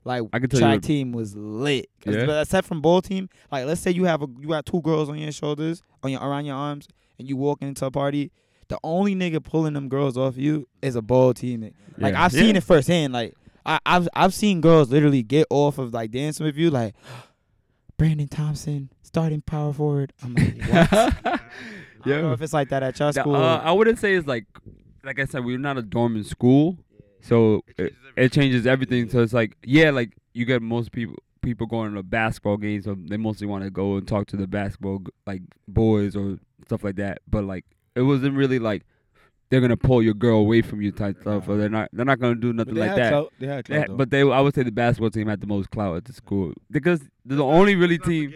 like I can tell track you. team was lit 'Cause Yeah? except from ball team like let's say you have a you got two girls on your shoulders on your around your arms and you walk into a party the only nigga pulling them girls off you is a ball teammate like Yeah. i've seen Yeah. it firsthand like I, I've I've seen girls literally get off of like dancing with you like Brandon Thompson starting power forward. I'm like, what? I don't know Yeah. if it's like that at your The- school. uh, I wouldn't say it's like, like I said, we're not a dorm in school, so it, it changes everything. So it's like, yeah, like you get most people people going to basketball games, so they mostly want to go and talk to the basketball like boys or stuff like that. But like, it wasn't really like they're gonna pull your girl away from you type stuff, or they're not they're not gonna do But nothing they like had that. clout. They had clout, They had- though. but they, I would say the basketball team had the most clout at the school because they're the only really team.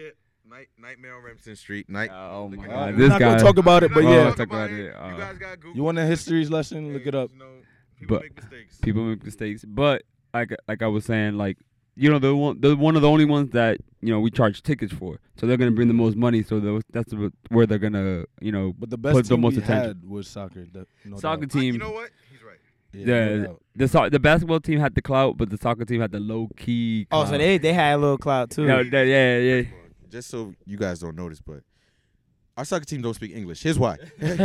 Night, Nightmare on Remsen Street. Night. Oh my at God, that. We're not guy. gonna talk about it, but Oh, yeah. talk about it, uh, you guys got Google. You want a history lesson? Look it up. You know, people But make mistakes. people make mistakes. But like like I was saying, like you know, they're one they're one of the only ones that you know we charge tickets for. So they're gonna bring the most money. So that's where they're gonna you know But the best Put the team most we attention. had was soccer. that- no soccer doubt. Uh, team. You know what? He's right. Yeah, the no the so, the basketball team had the clout, but the soccer team had the low key. oh, so they they had a little clout too. No, that- yeah, yeah. Just so you guys don't notice, but our soccer team don't speak English. Here's why. Here's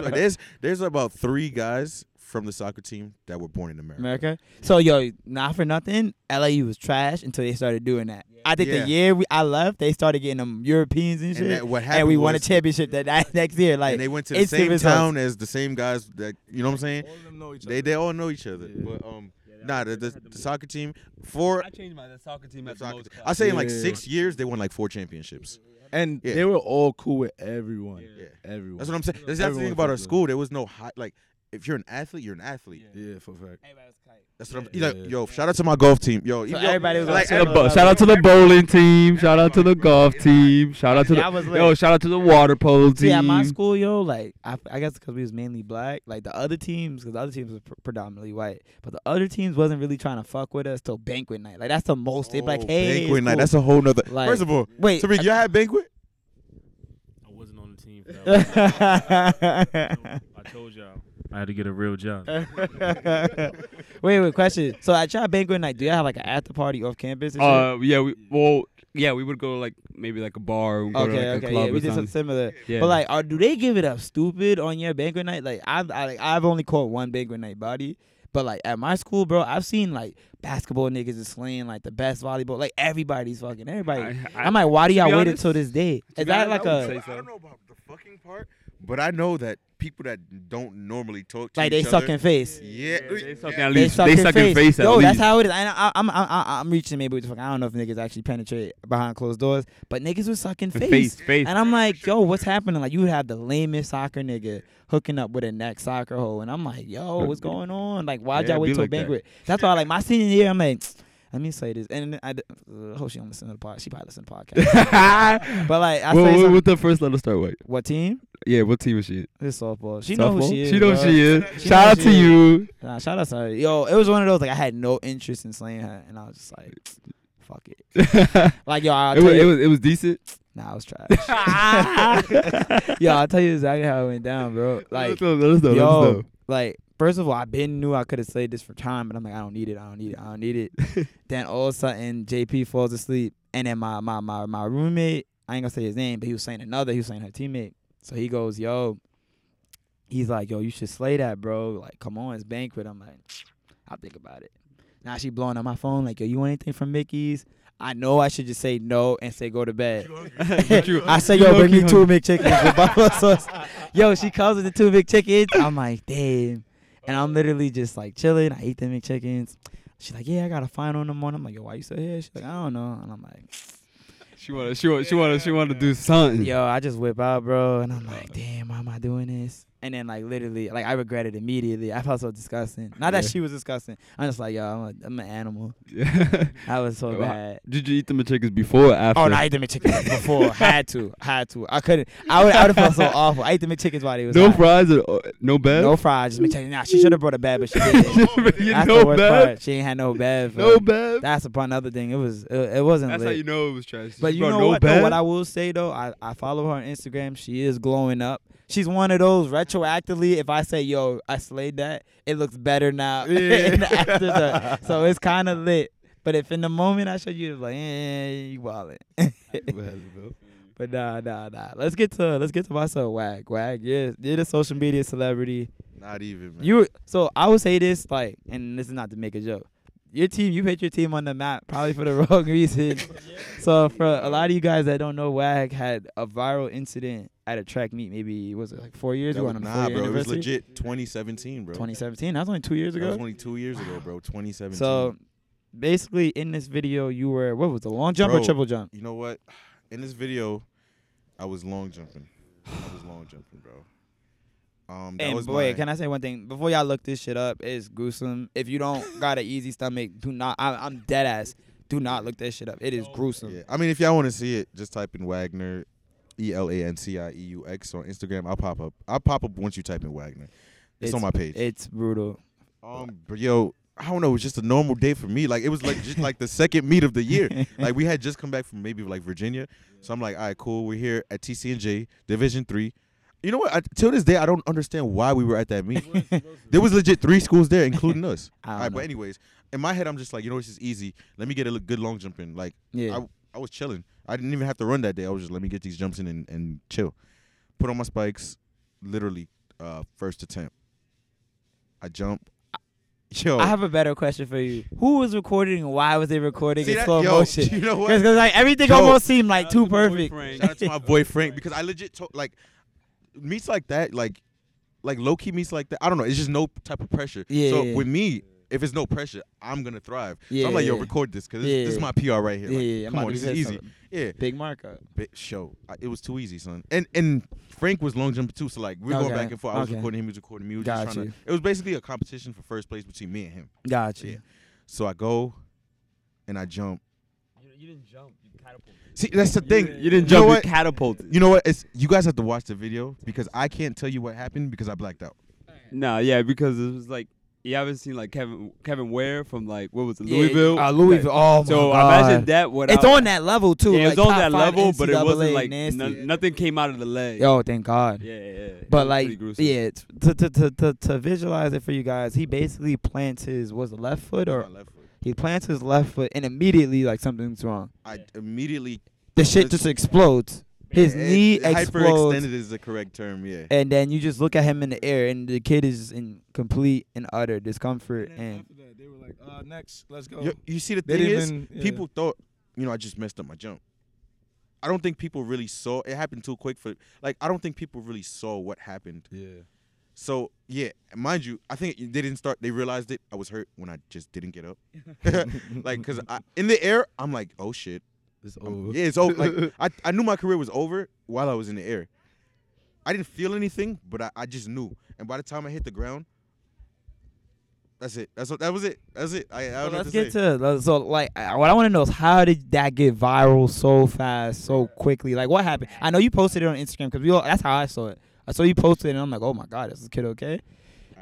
why. There's there's about three guys from the soccer team that were born in America. America. So yo, not for nothing, LIU was trash until they started doing that. I think Yeah. the year we, I left, they started getting them Europeans and shit, And and, that, what happened we won a championship that, that next year. Like and they went to the same town as the same guys that you know what I'm saying. All of them know each They other. they all know each other. Yeah. But um, nah, the, the, the soccer team for I changed my the soccer team at the soccer most. I say in like six years they won like four championships. and Yeah. they were all cool with everyone. Yeah. Everyone. That's what I'm saying. That's the thing about our school. There was no high like if you're an athlete, you're an athlete. Yeah, for a fact. That's what I'm. Yeah. Like, yo, shout out to my golf team. Yo, So yo, everybody was like, on To the bo- shout out to the bowling team. Shout out to the golf team. Shout out to That was the yo. Shout out to the water polo team. Yeah, my school, yo, like I, I guess because we was mainly black, like the other teams, because the other teams were pr- predominantly white, but the other teams wasn't really trying to fuck with us till banquet night. Like that's the most. They be like, Oh, hey, banquet it's night. cool. That's a whole nother. Like- First of all, wait. Tariq, y'all had banquet. I wasn't on the team. For. I told y'all I had to get a real job. wait, wait, question. So at your banquet night, do you have like an after party off campus? And? Uh, yeah, we well, yeah, we would go like maybe like a bar. Or go to, okay, like, a okay, club yeah, we did something something. similar. Yeah. But like, are, do they give it up stupid on your banquet night? Like, I've I, like, I've only caught one banquet night body, but like at my school, bro, I've seen like basketball niggas is slaying like the best volleyball. Like everybody's fucking everybody. I, I, am like, why do to y'all be wait honest- until this day? Is that honest, like I would a say I don't know about the fucking part, but I know that people that don't normally talk to like they each sucking other, face? Yeah, they suck yeah. at They least. suck They in suck face. face at Yo, least. that's how it is. I, I'm, I'm, I'm, I'm reaching maybe with the fuck. I don't know if niggas actually penetrate behind closed doors, but niggas was sucking face. face, face. And I'm like, yo, what's happening? Like, you have the lamest soccer nigga hooking up with a neck soccer hole. And I'm like, yo, what's going on? Like, why'd Yeah, y'all wait till like that. banquet? That's why, like, my senior year, I'm like, let me say this. And I uh, hope she don't listen to the pod. She probably listen to the podcast. but, like, I Well, say what, something- what the first letter start with? what team? Yeah, what team is she? It's softball. She know who she is. She knows bro. she is. She Shout out to is. you. Nah, shout out to her. Yo, it was one of those, like, I had no interest in slaying her. And I was just like, fuck it. it, Like, yo, I'll was, tell it you. was it was decent. Nah, I was trash. yo, I'll tell you exactly how it went down, bro. Like, know, let us know, let us yo, like first of all, I been knew I could have slayed this for time, but I'm like, I don't need it, I don't need it, I don't need it. then all of a sudden, JP falls asleep, and then my my my my roommate, I ain't gonna say his name, but he was saying another, he was saying her teammate. So he goes, yo, he's like, yo, you should slay that, bro. Like, come on, it's banquet. I'm like, I'll think about it. Now she blowing up my phone, like, yo, you want anything from Mickey's? I know I should just say no and say go to bed. I say, yo, bring me two McChickens with buffalo sauce. Yo, she comes with the two McChickens. I'm like, damn. And I'm literally just like chilling. I eat the McChickens. She's like, yeah, I got a final in the morning. I'm like, yo, why you still here? She's like, I don't know. And I'm like, She wanna, she wanna, she wanna, she wanna do something. yo, I just whip out, bro. And I'm like, uh. damn, why am I doing this? And then like literally, like I regret it immediately. I felt so disgusting. Not that she was disgusting. I'm just like, yo, I'm, a, I'm an animal. Yeah. I was so bad. Did you eat the chickens before or after? Oh, no, I ate the McChickens before. had to, had to. I couldn't. I would, I would have felt so awful. I ate the McChickens while they was no hot. fries or uh, no bev. No fries, just McChicken. Nah, she should have brought a bed, but she didn't. That's no the worst bev. part. She ain't had no bev. No bev. That's upon another thing. It was. It, it wasn't That's lit. how you know it was trash. But you know no what? Though, what I will say though, I, I follow her on Instagram. She is glowing up. She's one of those retroactively. If I say, "Yo, I slayed that," it looks better now. the after the- so it's kind of lit. But if in the moment I show you, it's like, eh, you wallet. but nah, nah, nah. Let's get to let's get to myself. Wag, wag. Yeah, you're the social media celebrity. Not even. Man. You so I would say this like, and this is not to make a joke. Your team, you put your team on the map probably for the wrong reason. so for a lot of you guys that don't know, Wag had a viral incident at a track meet. Maybe was it like four years That ago was- nah, bro. It was legit 2017, bro. 2017. That was only two years ago. That was only two years ago, bro. 2017. So basically, in this video, you were what was the long jump or triple jump? you know what? In this video, I was long jumping. I was long jumping, bro. Um, that And was boy, my, can I say one thing before y'all look this shit up? It's gruesome. If you don't got an easy stomach, do not. I, I'm dead ass. Do not look that shit up. It is gruesome. Yeah, I mean, if y'all want to see it, just type in Wagner, E L A N C I E U X on Instagram. I'll pop up. I'll pop up once you type in Wagner. It's, on my page. It's brutal. um, but yo, I don't know. It was just a normal day for me. Like it was like just like the second meet of the year. Like we had just come back from maybe like Virginia, so I'm like, all right, cool. We're here at TCNJ Division Three. You know what? I, till this day, I don't understand why we were at that meet. there was legit three schools there, including us. I don't right, know. but anyways, in my head, I'm just like, you know, this is easy. Let me get a good long jump in. Like yeah. I, I was chilling. I didn't even have to run that day. I was just let me get these jumps in and, and chill. Put on my spikes, literally uh, first attempt. I jump. Yo, I have a better question for you. Who was recording and why was they recording See in that? slow Yo, motion? You know what? Because like everything Yo. almost seemed like too out to my boy perfect. Frank. Shout out to my boy Frank because I legit to, like meets like that, like like low key meets like that. I don't know. It's just no type of pressure. Yeah, So yeah. with me, if it's no pressure, I'm gonna thrive. so Yeah, I'm like, yo, record this because this, Yeah, this is my PR right here. Yeah, Like, yeah, come on, this is easy. something. Yeah, Big markup. big show. I, it was too easy, son. And and Frank was long jumping too. So like we were going Okay, back and forth. I was okay. recording him. He was recording me. We Got just trying you. to. It was basically a competition for first place between me and him. Got you. Yeah. So I go, and I jump. You didn't jump. You catapulted. See, that's the thing. You didn't jump. You what? catapulted. You know what? It's you guys have to watch the video because I can't tell you what happened because I blacked out. Nah, yeah, because it was like you haven't seen like Kevin Kevin Ware from like what was it Yeah, Louisville? Uh, Louisville. Oh my So god. imagine that. What It's on that level too. Yeah, it like was on top that five level, but it NCAA wasn't like nasty. no- nothing came out of the leg. Yo, thank God. Yeah, yeah. yeah. It But was like, gruesome. yeah, it's- to, to to to to visualize it for you guys, he basically plants his was it left foot or My left foot. He plants his left foot and immediately like something's wrong. I immediately The shit just explodes. His It- knee hyperextended explodes, is the correct term. Yeah. and then you just look at him in the air, and the kid is in complete and utter discomfort. And And after that, they were like, uh, next, let's go. You, you see, the They thing is, even- yeah. people thought, you know, I just messed up my jump. I don't think people really saw. It happened too quick for. Like, I don't think people really saw what happened. Yeah. So yeah, mind you, I think they didn't start. They realized it. I was hurt when I just didn't get up. like, cause I, in the air, I'm like, oh shit. It's I'm- over. yeah, it's over. Like, I, I knew my career was over while I was in the air. I didn't feel anything, but I, I just knew. And by the time I hit the ground, that's it. That's what. That was it. That's it. I, I So don't know let's what to get say. to so like what I want to know is how did that get viral so fast, so quickly? Like what happened? I know you posted it on Instagram because we all that's how I saw it. I saw you posted it and I'm like, oh my god, is this kid okay?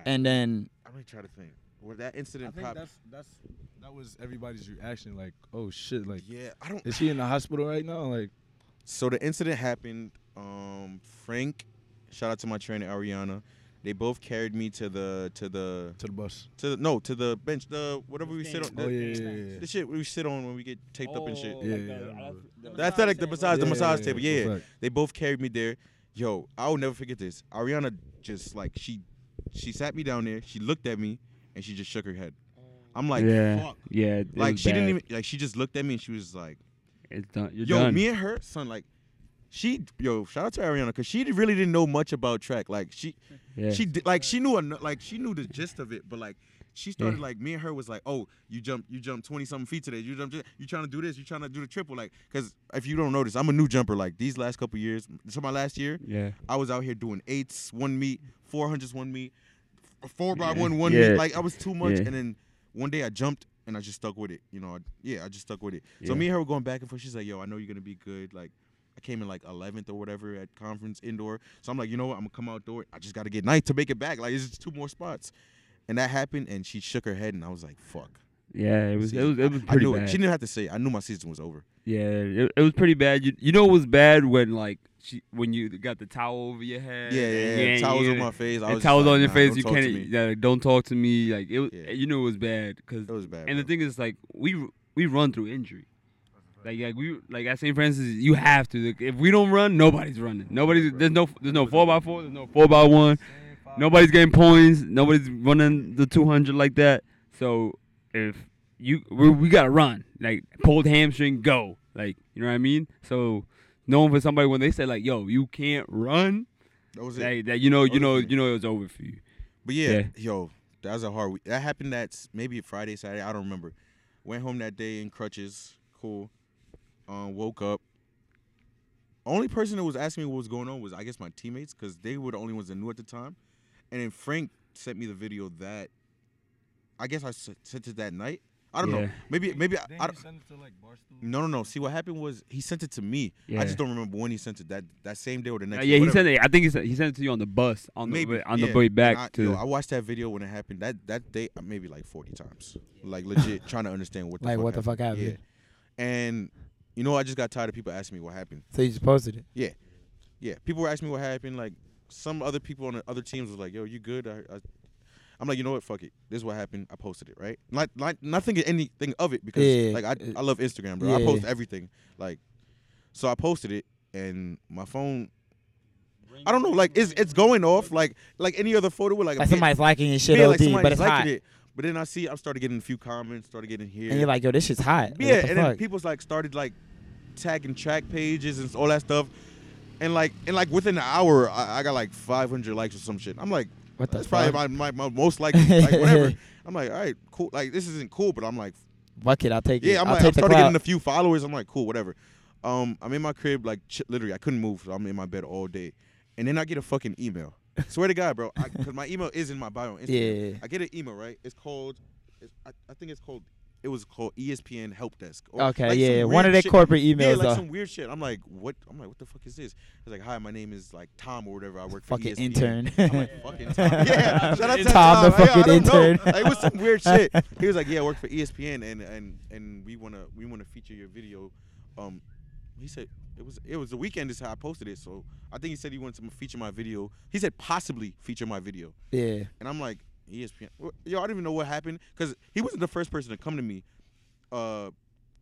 And then I'm gonna try to think. Where that I incident think popped. that's that's that was everybody's reaction. Like, oh shit, like yeah, I don't. is he in the hospital right now? Like, So the incident happened. Um, Frank, shout out to my trainer Ariana. They both carried me to the to the to the bus. to the no to the bench the whatever we sit on. Oh The, yeah, yeah, yeah. the shit we sit on when we get taped up and shit. Yeah, yeah, I remember. The athletic, the massage, the massage yeah, table. yeah, Yeah, for a fact. they both carried me there. Yo, I will never forget this. Ariana just like she she sat me down there. She looked at me and she just shook her head. I'm like, yeah, fuck. yeah. Like she didn't even like she just looked at me and she was like. It's done. You're Yo, done. me and her son, like, she, yo, shout out to Ariana, cause she really didn't know much about track. Like, she, yeah. she, did, like, she knew, eno- like, she knew the gist of it, but like, she started Yeah. like, me and her was like, oh, you jump, you jump twenty something feet today. You jump, you trying to do this, you trying to do the triple, like, cause if you don't notice, I'm a new jumper. Like these last couple years, so my last year, yeah. I was out here doing eights, one meet, four hundreds, one meet, four by Yeah. one, one Yeah. meet. Like I was too much, Yeah. and then one day I jumped and I just stuck with it. You know, I, yeah, I just stuck with it. So me and her were going back and forth. She's like, "Yo, I know you're gonna be good." Like I came in like 11th or whatever at conference indoor. So I'm like, you know what? I'm gonna come outdoor. I just gotta get ninth to make it back. Like it's just two more spots. And that happened, and she shook her head, and I was like, "Fuck." Yeah, it was it was it was I pretty knew bad. it. She didn't have to say. It. I knew my season was over. Yeah, it, it was pretty bad. You you know it was bad when like she when you got the towel over your head. Yeah, yeah, yeah. Towels on my face. I was towels like, on your nah, face. You can't. Yeah, don't talk to me. Like it, was- Yeah. you know, it was bad because. It was bad. And the thing is, like we we run through injury. Like like we like at St. Francis, you have to. Like, if we don't run, nobody's running. Nobody's there's no there's no four by four. There's no four by one. Nobody's getting points. Nobody's running the 200 like that. So if you we, we gotta run like pulled hamstring, go like you know what I mean. So knowing for somebody when they say like yo you can't run, that was it. that you know you know you know it was over for you. But yeah, Yeah. yo, that was a hard week. That happened that s- maybe Friday, Saturday. I don't remember. Went home that day in crutches. Cool. Um, woke up. Only person that was asking me what was going on was I guess my teammates because they were the only ones that knew at the time. And then Frank sent me the video that I guess I sent it that night. I don't know. Maybe maybe I, Didn't I you don't- send it to like Barstool? no no no. See what happened was he sent it to me. I just don't remember when he sent it. That that same day or the Uh, next. yeah, day, he sent it. I think he sent, he sent it to you on the bus on the Maybe way, on yeah. the way back I, to. yo, I watched that video when it happened. That that day, uh, maybe like forty times, like legit trying to understand what the Like, fuck what the fuck happened? Yeah, and you know, I just got tired of people asking me what happened. so you just posted it. Yeah, yeah, people were asking me what happened. Like some other people on the other teams was like, "Yo, you good?" I, I, I'm like, you know what? Fuck it. This is what happened. I posted it, right? Not, not nothing anything of it because Yeah, like I, I love Instagram, bro. I yeah. post everything. Like, so I posted it, and my phone. I don't know, like it's it's going off like like any other photo with like, Like somebody's liking your shit yeah, OD, like but it's hot. it. But then I see I started getting a few comments, started getting here. And you're like, yo, this shit's hot. Like, yeah, and then people's like started like tagging track pages and all that stuff. And like and like within an hour, I, I got like 500 likes or some shit. I'm like, what the that's fuck? probably my, my, my most likely, like whatever. I'm like, all right, cool. Like this isn't cool, but I'm like, Fuck it, I'll take it. yeah, I'm I'll like, take I'm the getting a few followers. I'm like, cool, whatever. Um, I'm in my crib, like ch- literally, I couldn't move. So I'm in my bed all day, and then I get a fucking email. Swear to God, bro, because my email is in my bio on Instagram. Yeah. I get an email, right? It's called, it's, I, I think it's called, it was called ESPN Help Desk. or, Okay, like, yeah, one of their corporate emails. Yeah, like though. some weird shit. I'm like, what? I'm like, what the fuck is this? It's like, hi, my name is like Tom or whatever. I work for fucking ESPN. intern. I'm like, fucking Tom. Yeah, shout out to Tom, the Tom. I fucking know. intern. Like, it was some weird shit. He was like, yeah, I work for ESPN and and and we wanna we wanna feature your video. Um, he said it was it was the weekend is how I posted it. So I think he said he wanted to feature my video. He said possibly feature my video. yeah. And I'm like, ESPN. Yo, I don't even know what happened because he wasn't the first person to come to me. Uh,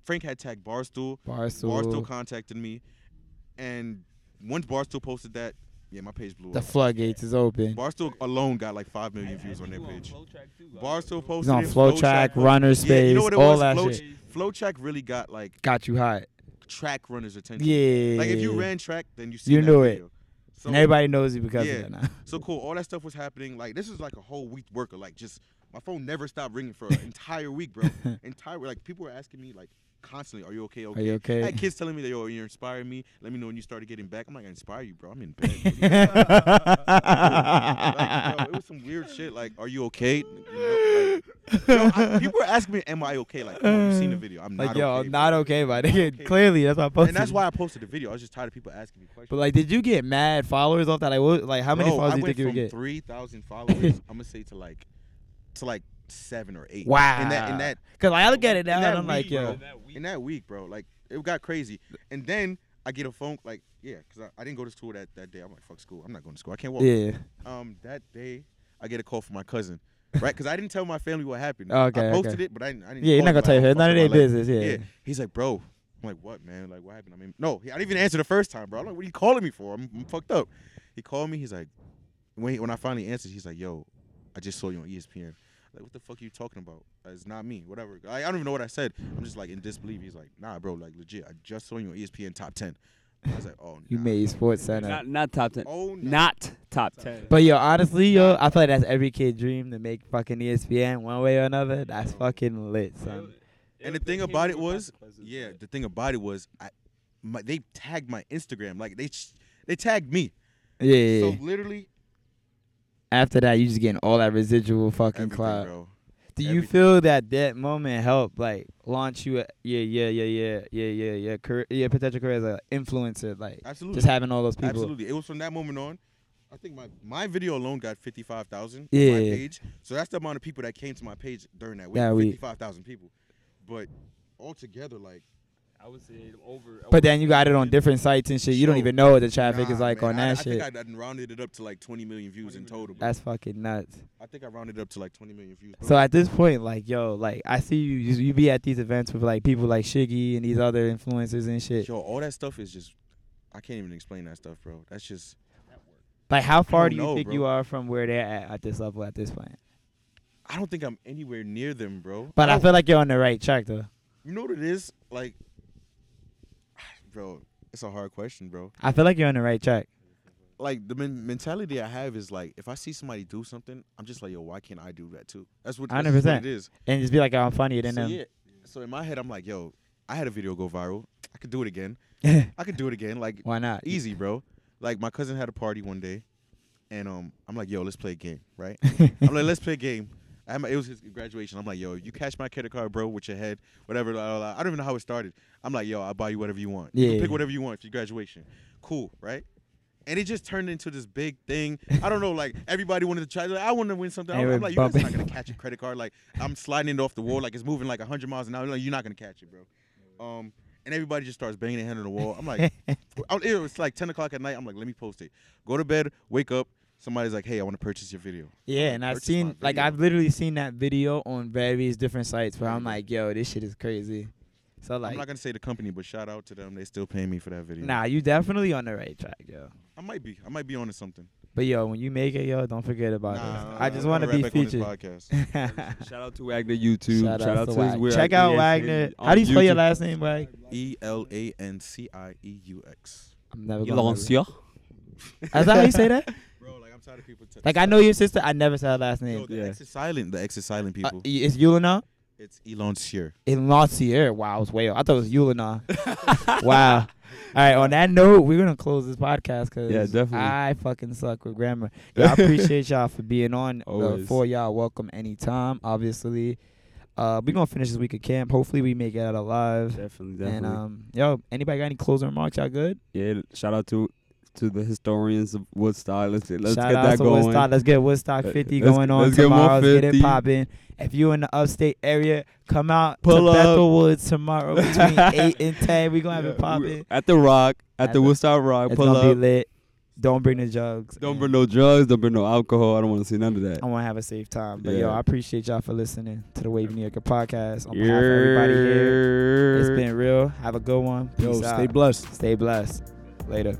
Frank had tagged Barstool. Barstool. Barstool contacted me, and once Barstool posted that, yeah, my page blew the up. The floodgates is open. Barstool alone got like five million views on their page. Barstool posted He's on FloTrack, Runner Yeah, Space, you know what it all was? that Flo, shit. FloTrack really got like Got you hot. track runners' attention. Yeah. Like if you ran track, then you see You knew it. So, and everybody knows you because yeah. of that now. So cool. All that stuff was happening. Like this is like a whole week work of like just my phone never stopped ringing for an entire week, bro. entire like people were asking me like constantly, "Are you okay? Okay." Are you I okay? had kids telling me that yo, you're inspiring me. Let me know when you started getting back. I'm like, I inspire you, bro. I'm in bed. like, it was some weird shit. Like, are you okay? You know, like, yo, I, people were asking me, "Am I okay?" Like, come on, you seen the video? I'm like not yo, okay. I'm not bro. okay, but okay. clearly that's why I posted. And that's why I posted the video. I was just tired of people asking me questions. But like, did you get mad followers off that? Like, what? Like, how many followers I do you think you get? Three thousand followers. I'm gonna say to like, to like seven or eight. Wow. In that, in that, Cause like, I look at it now and I'm like, week, yo, bro, in that week, bro, like it got crazy. And then I get a phone, like, yeah, cause I, I didn't go to school that that day. I'm like, fuck school. I'm not going to school. I can't walk. yeah, Um, that day I get a call from my cousin, right? Cause I didn't tell my family what happened. Okay, I posted okay. it, but I didn't. I didn't yeah, you're not gonna tell like, you. None of their up my business. Yeah. Yeah. He's like, bro. I'm like, what, man? Like, what happened? I mean, no, I didn't even answer the first time, bro. I'm like, what are you calling me for? I'm, I'm fucked up. He called me. He's like, when he, when I finally answered, he's like, yo, I just saw you on ESPN. Like, what the fuck are you talking about? Uh, It's not me. Whatever. I, I don't even know what I said. I'm just like in disbelief. He's like, nah, bro. Like, legit. I just saw you on ESPN top ten. I was like, oh, You made SportsCenter. Not not top ten. Oh, nah. Not top ten. But yo, honestly, yo, I feel like that's every kid dream to make fucking ESPN one way or another. That's fucking lit, son. And the thing about it was, yeah, the thing about it was, I, my, they tagged my Instagram. Like they, they tagged me. Yeah. yeah, So literally, After that, you just getting all that residual fucking everything, clout. bro. Do you feel that that moment helped like launch you? At, yeah, yeah, yeah, yeah, yeah, yeah, yeah, career, yeah, potential career as an influencer, like Absolutely. just having all those people. Absolutely. It was from that moment on. I think my, my video alone got 55,000 on Yeah. my page. So that's the amount of people that came to my page during that week. That week. 55,000 people. But altogether, like, I would say over. But then you got it on different sites and shit. You don't even know what the traffic nah, is like man, on I, that I shit. think I done rounded it up to like 20 million views in total. Bro. That's fucking nuts. I think I rounded it up to like 20 million views. bro. So at this point, like, yo, like, I see you, you, you be at these events with like people like Shiggy and these other influencers and shit. Yo, all that stuff is just, I can't even explain that stuff, bro. That's just, Like, how far do you know, think bro. you are from where they're at at this level at this point? I don't think I'm anywhere near them, bro. But I don't- feel like you're on the right track though. You know what it is? Like, bro, it's a hard question, bro. I feel like you're on the right track. Like the men- mentality I have is like, if I see somebody do something, I'm just like, yo, why can't I do that too? That's what, that's just what 100%. it is. And just be like, oh, I'm funnier than So them. yeah. So in my head, I'm like, yo, I had a video go viral. I could do it again. I could do it again. Like Why not? easy, bro. Like my cousin had a party one day, and um, I'm like, yo, let's play a game, right? I'm like, let's play a game. I had my, it was his graduation. I'm like, yo, you catch my credit card, bro, with your head, whatever. blah, blah, blah. I don't even know how it started. I'm like, yo, I'll buy you whatever you want. You can Yeah. pick whatever you want for your graduation. Cool, right? And it just turned into this big thing. I don't know, like everybody wanted to try. Like, I want to win something. I'm, I'm like, you guys are not gonna catch a credit card. Like I'm sliding it off the wall, like it's moving like 100 miles an hour. Like you're not gonna catch it, bro. Um, and everybody just starts banging their head on the wall. I'm like, it was like 10 o'clock at night. I'm like, let me post it. Go to bed, wake up. Somebody's like, hey, I want to purchase your video. Yeah, and I've seen like. I've literally seen that video on various different sites where I'm like, yo, this shit is crazy. So like, I'm not gonna say the company, but shout out to them. They still paying me for that video. nah, you definitely on the right track, yo. I might be. I might be on to something. But yo, when you make it, yo, don't forget about Nah, this. nah, I just want to be rap back on this featured. Shout out to Wagner YouTube. Shout Shout, out out to to his Check out Wagner. How do you spell your last name, Wag? E L A N C I E U X. I'm never gonna. remember. Ilancia. Is that how you say that? Bro, like I'm tired of people. T- Like I know your sister. I never said her last Yo, name. the Yeah. X is silent. The X is silent, Uh, people. it's Yulina. it's Elon Shear. Elon Lancier. Wow, I was way off. I thought it was Yulina. wow. All right. On that note, we're gonna close this podcast because Yeah, definitely. I fucking suck with grammar. Yeah, I appreciate y'all for being on. Uh, Always. for y'all, welcome anytime. Obviously, uh, we're gonna finish this week of camp. Hopefully, we make it out alive. Definitely, definitely. And um, yo, anybody got any closing remarks? Y'all good? yeah, shout out to to the historians of Woodstock. Let's let's Shout get out that to going. Woodstock. Let's get Woodstock Uh, 50 let's- going on let's get more tomorrow. Let's get it popping. If you're in the upstate area, come out Pull to up. Bethel Woods tomorrow between 8 and 10. We're going to have Yeah, it popping. at the Rock, at, At the the- Woodstock Rock. It's Pull going to up. be lit. Don't bring the jugs. Don't bring no drugs. Don't bring no alcohol. I don't want to see none of that. I want to have a safe time. But yo, I appreciate y'all for listening to the Wavy New Yorker podcast. On behalf of everybody here, it's been real. Have a good one. Peace Yo, out. stay blessed. Stay blessed. Later.